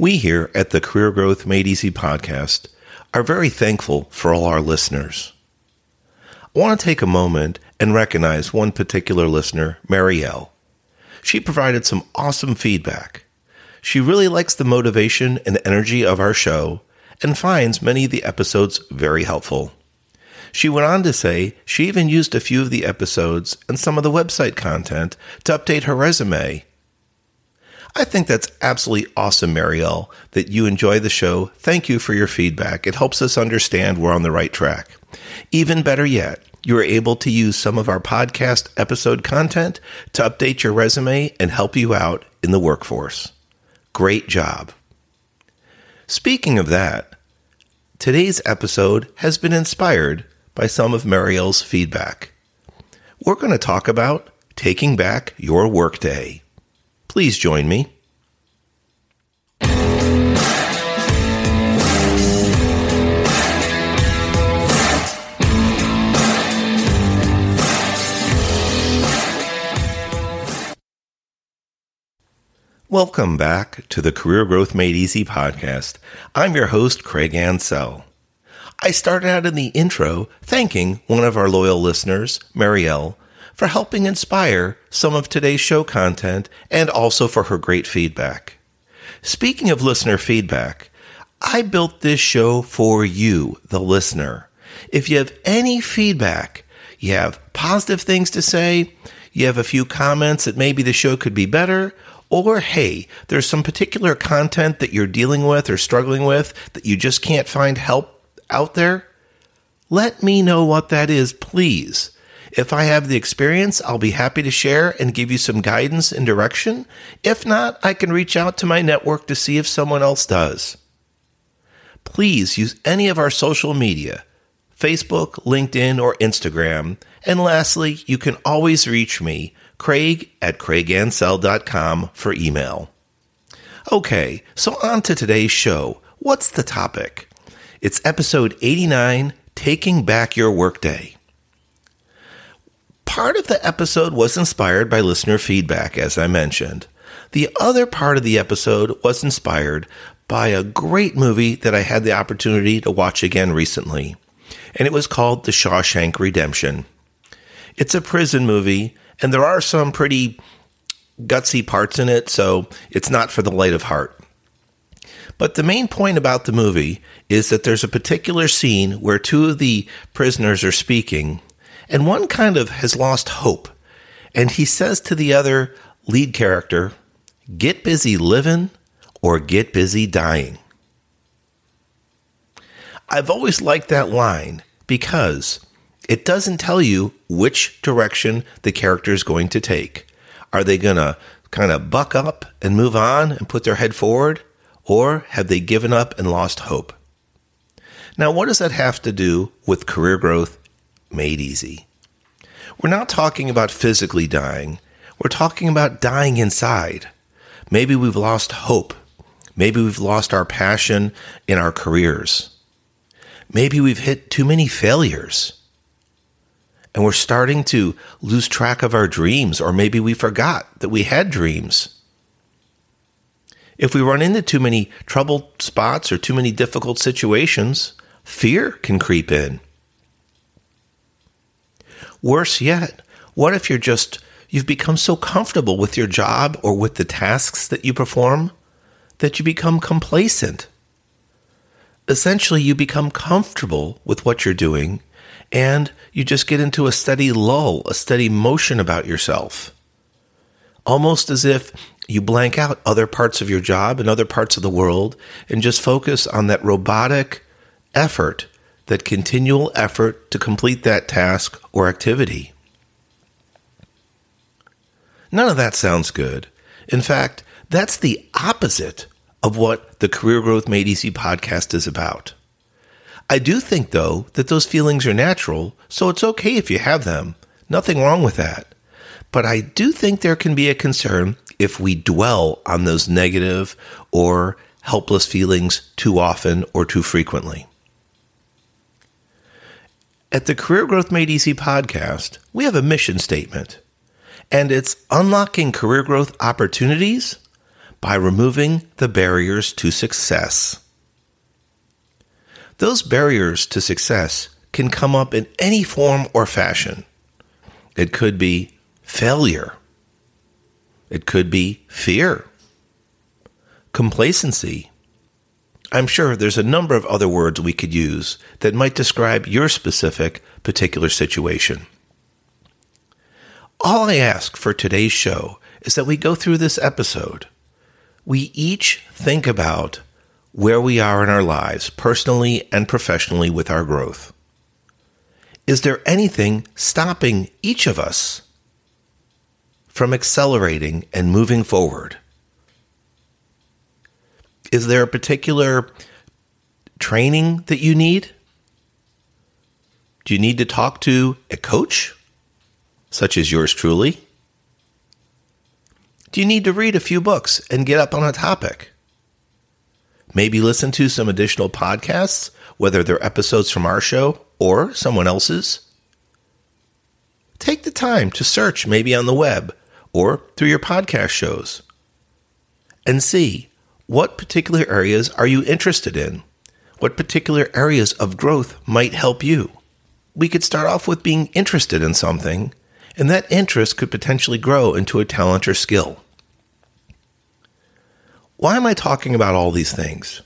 We here at the Career Growth Made Easy podcast are very thankful for all our listeners. I want to take a moment and recognize one particular listener, Marielle. She provided some awesome feedback. She really likes the motivation and energy of our show and finds many of the episodes very helpful. She went on to say she even used a few of the episodes and some of the website content to update her resume I think that's absolutely awesome, Marielle, that you enjoy the show. Thank you for your feedback. It helps us understand we're on the right track. Even better yet, you are able to use some of our podcast episode content to update your resume and help you out in the workforce. Great job. Speaking of that, today's episode has been inspired by some of Marielle's feedback. We're going to talk about taking back your workday. Please join me. Welcome back to the Career Growth Made Easy podcast. I'm your host, Craig Ansell. I started out in the intro thanking one of our loyal listeners, Marielle, for helping inspire some of today's show content and also for her great feedback. Speaking of listener feedback, I built this show for you, the listener. If you have any feedback, you have positive things to say, you have a few comments that maybe the show could be better, or hey, there's some particular content that you're dealing with or struggling with that you just can't find help out there, let me know what that is, please. If I have the experience, I'll be happy to share and give you some guidance and direction. If not, I can reach out to my network to see if someone else does. Please use any of our social media Facebook, LinkedIn, or Instagram. And lastly, you can always reach me, Craig at craigansell.com for email. Okay, so on to today's show. What's the topic? It's episode 89 Taking Back Your Workday. Part of the episode was inspired by listener feedback, as I mentioned. The other part of the episode was inspired by a great movie that I had the opportunity to watch again recently, and it was called The Shawshank Redemption. It's a prison movie, and there are some pretty gutsy parts in it, so it's not for the light of heart. But the main point about the movie is that there's a particular scene where two of the prisoners are speaking, and one kind of has lost hope. And he says to the other lead character, Get busy living or get busy dying. I've always liked that line because it doesn't tell you which direction the character is going to take. Are they going to kind of buck up and move on and put their head forward? Or have they given up and lost hope? Now, what does that have to do with career growth made easy. We're not talking about physically dying, we're talking about dying inside. Maybe we've lost hope. Maybe we've lost our passion in our careers. Maybe we've hit too many failures. And we're starting to lose track of our dreams, or maybe we forgot that we had dreams. If we run into too many troubled spots or too many difficult situations, fear can creep in. Worse yet, what if you're just, you've become so comfortable with your job or with the tasks that you perform that you become complacent? Essentially, you become comfortable with what you're doing and you just get into a steady lull, a steady motion about yourself. Almost as if you blank out other parts of your job and other parts of the world and just focus on that robotic effort that continual effort to complete that task or activity. None of that sounds good. In fact, that's the opposite of what the Career Growth Made Easy podcast is about. I do think, though, that those feelings are natural, so it's okay if you have them. Nothing wrong with that. But I do think there can be a concern if we dwell on those negative or helpless feelings too often or too frequently. At the Career Growth Made Easy podcast, we have a mission statement, and it's unlocking career growth opportunities by removing the barriers to success. Those barriers to success can come up in any form or fashion. It could be failure. It could be fear, complacency. I'm sure there's a number of other words we could use that might describe your specific particular situation. All I ask for today's show is that we go through this episode. We each think about where we are in our lives, personally and professionally, with our growth. Is there anything stopping each of us from accelerating and moving forward? Is there a particular training that you need? Do you need to talk to a coach, such as yours truly? Do you need to read a few books and get up on a topic? Maybe listen to some additional podcasts, whether they're episodes from our show or someone else's. Take the time to search maybe on the web or through your podcast shows and see what particular areas are you interested in? What particular areas of growth might help you? We could start off with being interested in something, and that interest could potentially grow into a talent or skill. Why am I talking about all these things?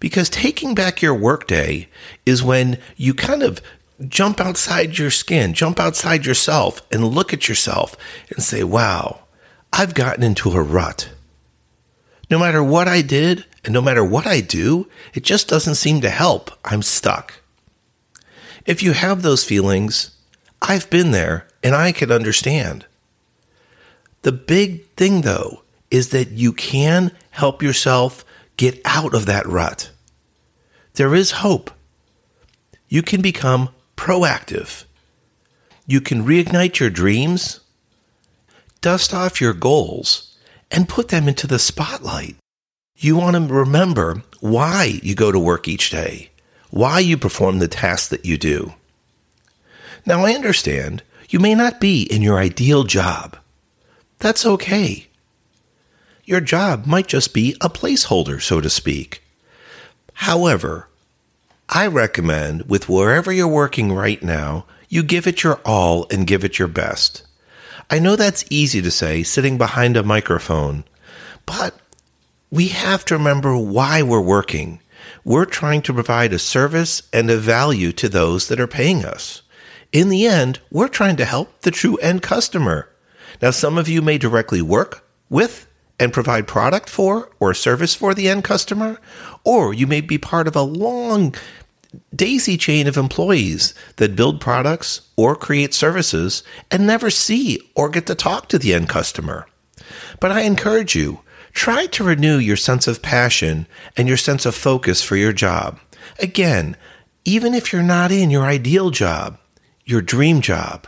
Because taking back your workday is when you kind of jump outside your skin, jump outside yourself, and look at yourself and say, wow, I've gotten into a rut. No matter what I did and no matter what I do, it just doesn't seem to help. I'm stuck. If you have those feelings, I've been there and I can understand. The big thing, though, is that you can help yourself get out of that rut. There is hope. You can become proactive. You can reignite your dreams, dust off your goals, and put them into the spotlight. You want to remember why you go to work each day, why you perform the tasks that you do. Now, I understand you may not be in your ideal job. That's okay. Your job might just be a placeholder, so to speak. However, I recommend with wherever you're working right now, you give it your all and give it your best. I know that's easy to say sitting behind a microphone, but we have to remember why we're working. We're trying to provide a service and a value to those that are paying us. In the end, we're trying to help the true end customer. Now, some of you may directly work with and provide product for or service for the end customer, or you may be part of a long daisy chain of employees that build products or create services and never see or get to talk to the end customer. But I encourage you, try to renew your sense of passion and your sense of focus for your job. Again, even if you're not in your ideal job, your dream job,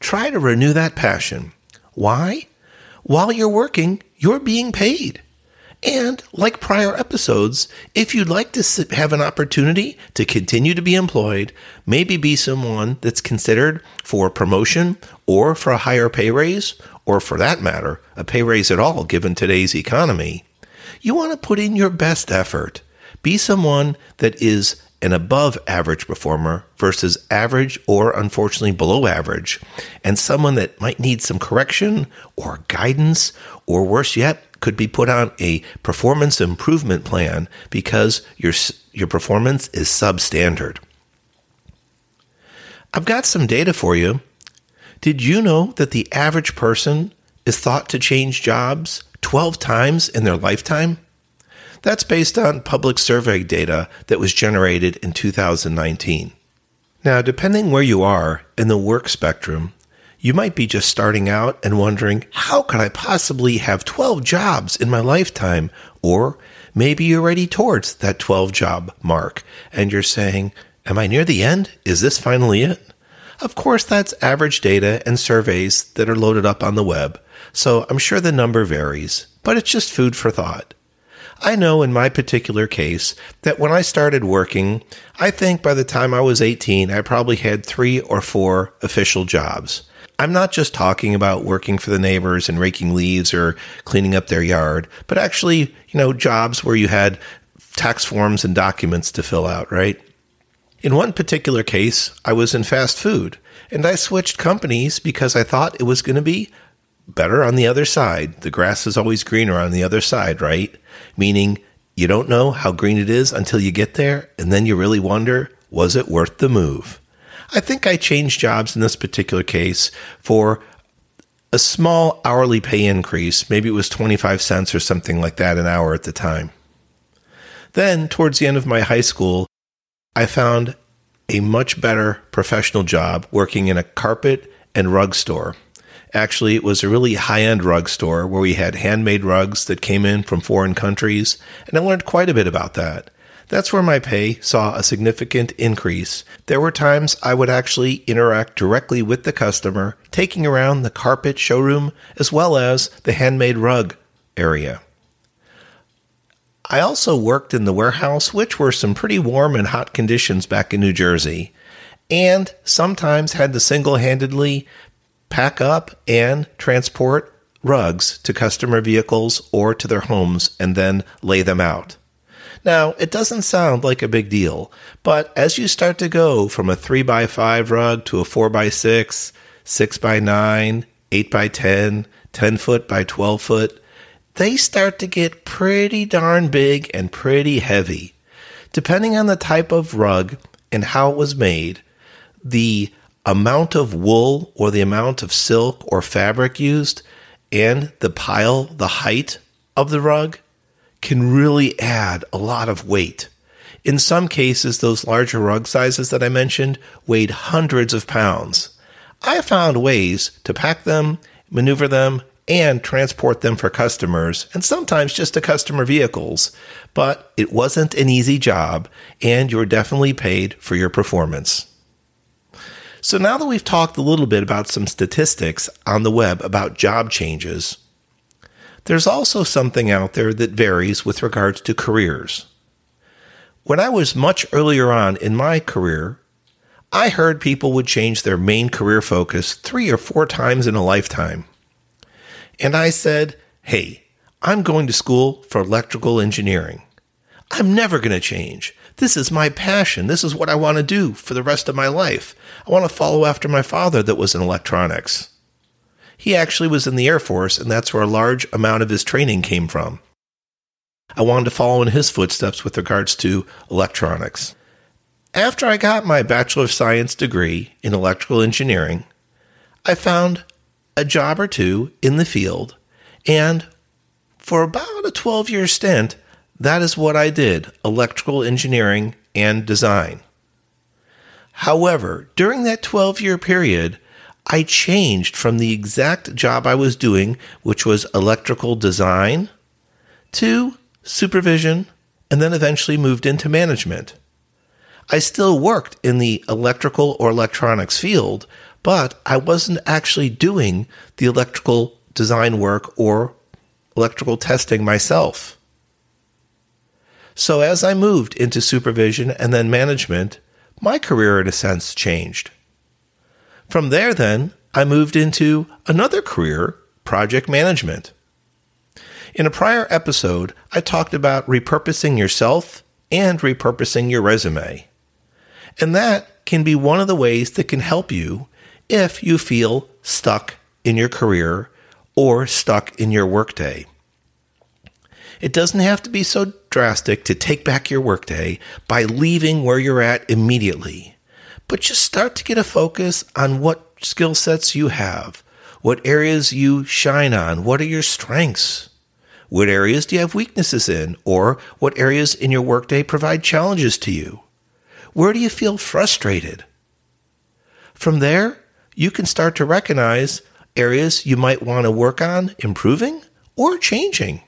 try to renew that passion. Why? While you're working, you're being paid. And like prior episodes, if you'd like to have an opportunity to continue to be employed, maybe be someone that's considered for a promotion or for a higher pay raise, or for that matter, a pay raise at all given today's economy, you want to put in your best effort. Be someone that is an above average performer versus average or unfortunately below average, and someone that might need some correction or guidance, or worse yet, could be put on a performance improvement plan because your, your performance is substandard. I've got some data for you. Did you know that the average person is thought to change jobs 12 times in their lifetime? That's based on public survey data that was generated in 2019. Now, depending where you are in the work spectrum, you might be just starting out and wondering, how could I possibly have 12 jobs in my lifetime? Or maybe you're already towards that 12 job mark and you're saying, Am I near the end? Is this finally it? Of course, that's average data and surveys that are loaded up on the web, so I'm sure the number varies, but it's just food for thought. I know in my particular case that when I started working, I think by the time I was 18, I probably had three or four official jobs. I'm not just talking about working for the neighbors and raking leaves or cleaning up their yard, but actually, you know, jobs where you had tax forms and documents to fill out, right? In one particular case, I was in fast food and I switched companies because I thought it was going to be better on the other side. The grass is always greener on the other side, right? Meaning you don't know how green it is until you get there, and then you really wonder, was it worth the move? I think I changed jobs in this particular case for a small hourly pay increase. Maybe it was 25 cents or something like that an hour at the time. Then, towards the end of my high school, I found a much better professional job working in a carpet and rug store. Actually, it was a really high end rug store where we had handmade rugs that came in from foreign countries, and I learned quite a bit about that. That's where my pay saw a significant increase. There were times I would actually interact directly with the customer, taking around the carpet showroom as well as the handmade rug area. I also worked in the warehouse, which were some pretty warm and hot conditions back in New Jersey, and sometimes had to single handedly pack up and transport rugs to customer vehicles or to their homes and then lay them out. Now, it doesn't sound like a big deal, but as you start to go from a 3x5 rug to a 4x6, 6x9, 8x10, 10 foot by 12 foot, they start to get pretty darn big and pretty heavy. Depending on the type of rug and how it was made, the amount of wool or the amount of silk or fabric used and the pile, the height of the rug can really add a lot of weight. In some cases, those larger rug sizes that I mentioned weighed hundreds of pounds. I found ways to pack them, maneuver them, and transport them for customers, and sometimes just to customer vehicles. But it wasn't an easy job, and you're definitely paid for your performance. So now that we've talked a little bit about some statistics on the web about job changes, there's also something out there that varies with regards to careers. When I was much earlier on in my career, I heard people would change their main career focus three or four times in a lifetime. And I said, hey, I'm going to school for electrical engineering. I'm never going to change. This is my passion. This is what I want to do for the rest of my life. I want to follow after my father that was in electronics. He actually was in the Air Force, and that's where a large amount of his training came from. I wanted to follow in his footsteps with regards to electronics. After I got my Bachelor of Science degree in electrical engineering, I found a job or two in the field, and for about a 12 year stint, that is what I did electrical engineering and design. However, during that 12 year period, I changed from the exact job I was doing, which was electrical design, to supervision, and then eventually moved into management. I still worked in the electrical or electronics field, but I wasn't actually doing the electrical design work or electrical testing myself. So as I moved into supervision and then management, my career in a sense changed. From there, then, I moved into another career, project management. In a prior episode, I talked about repurposing yourself and repurposing your resume. And that can be one of the ways that can help you if you feel stuck in your career or stuck in your workday. It doesn't have to be so drastic to take back your workday by leaving where you're at immediately, but just start to get a focus on what skill sets you have, what areas you shine on, what are your strengths, what areas do you have weaknesses in, or what areas in your workday provide challenges to you. Where do you feel frustrated? From there, you can start to recognize areas you might want to work on improving or changing.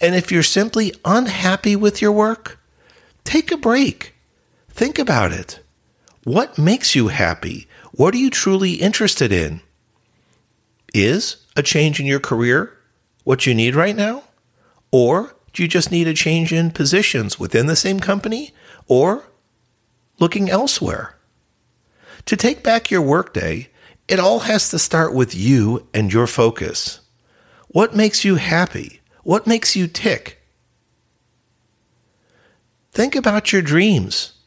And if you're simply unhappy with your work, take a break. Think about it. What makes you happy? What are you truly interested in? Is a change in your career what you need right now? Or do you just need a change in positions within the same company or looking elsewhere? To take back your workday It all has to start with you and your focus. What makes you happy? What makes you tick? Think about your dreams,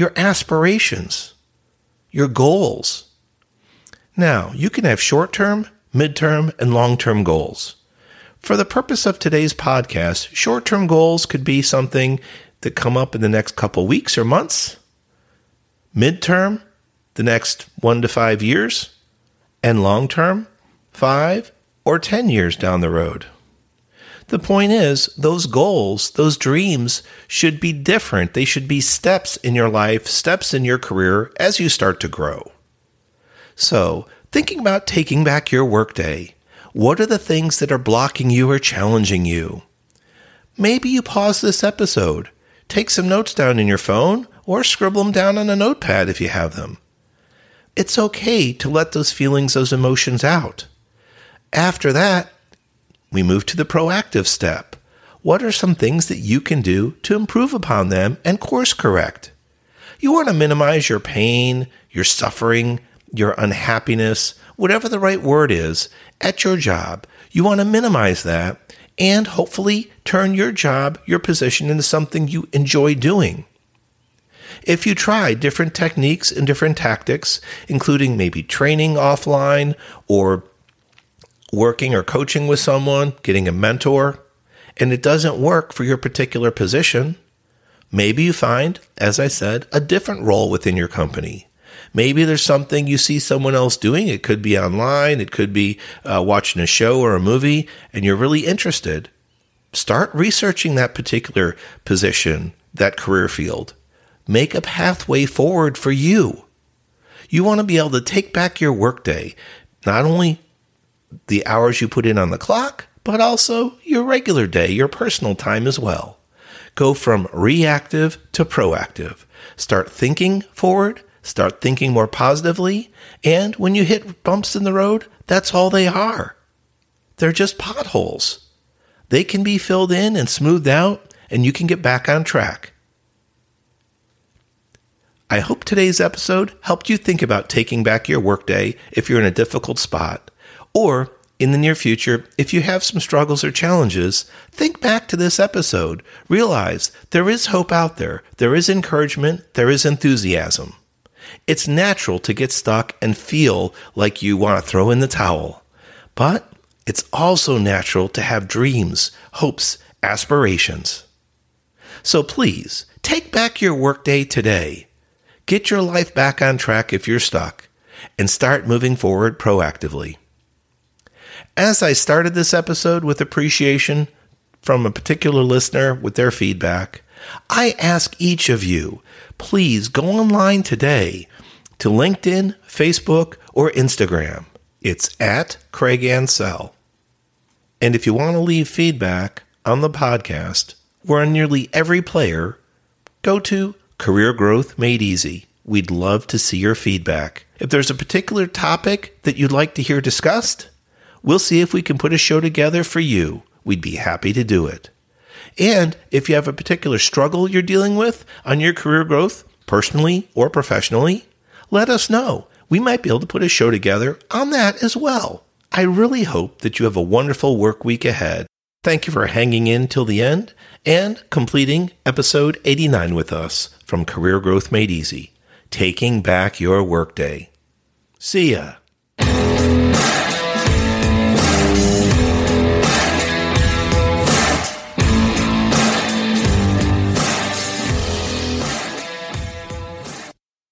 your aspirations, your goals. Now, you can have short term, midterm, and long term goals. For the purpose of today's podcast, short term goals could be something that come up in the next couple weeks or months, midterm, the next one to five years, and long term, five or 10 years down the road. The point is, those goals, those dreams should be different. They should be steps in your life, steps in your career as you start to grow. So, thinking about taking back your workday, what are the things that are blocking you or challenging you? Maybe you pause this episode, take some notes down in your phone, or scribble them down on a notepad if you have them. It's okay to let those feelings, those emotions out. After that, we move to the proactive step. What are some things that you can do to improve upon them and course correct? You want to minimize your pain, your suffering, your unhappiness, whatever the right word is, at your job. You want to minimize that and hopefully turn your job, your position into something you enjoy doing. If you try different techniques and different tactics, including maybe training offline or working or coaching with someone, getting a mentor, and it doesn't work for your particular position, maybe you find, as I said, a different role within your company. Maybe there's something you see someone else doing. It could be online, it could be uh, watching a show or a movie, and you're really interested. Start researching that particular position, that career field. Make a pathway forward for you. You want to be able to take back your workday, not only the hours you put in on the clock, but also your regular day, your personal time as well. Go from reactive to proactive. Start thinking forward, start thinking more positively, and when you hit bumps in the road, that's all they are. They're just potholes. They can be filled in and smoothed out, and you can get back on track. I hope today's episode helped you think about taking back your workday if you're in a difficult spot or in the near future, if you have some struggles or challenges, think back to this episode. Realize there is hope out there, there is encouragement, there is enthusiasm. It's natural to get stuck and feel like you want to throw in the towel. But it's also natural to have dreams, hopes, aspirations. So please, take back your workday today. Get your life back on track if you're stuck, and start moving forward proactively. As I started this episode with appreciation from a particular listener with their feedback, I ask each of you, please go online today to LinkedIn, Facebook, or Instagram. It's at Craig Ansell. And if you want to leave feedback on the podcast, we're on nearly every player. Go to Career Growth Made Easy. We'd love to see your feedback. If there's a particular topic that you'd like to hear discussed, We'll see if we can put a show together for you. We'd be happy to do it. And if you have a particular struggle you're dealing with on your career growth, personally or professionally, let us know. We might be able to put a show together on that as well. I really hope that you have a wonderful work week ahead. Thank you for hanging in till the end and completing episode 89 with us from Career Growth Made Easy, taking back your workday. See ya.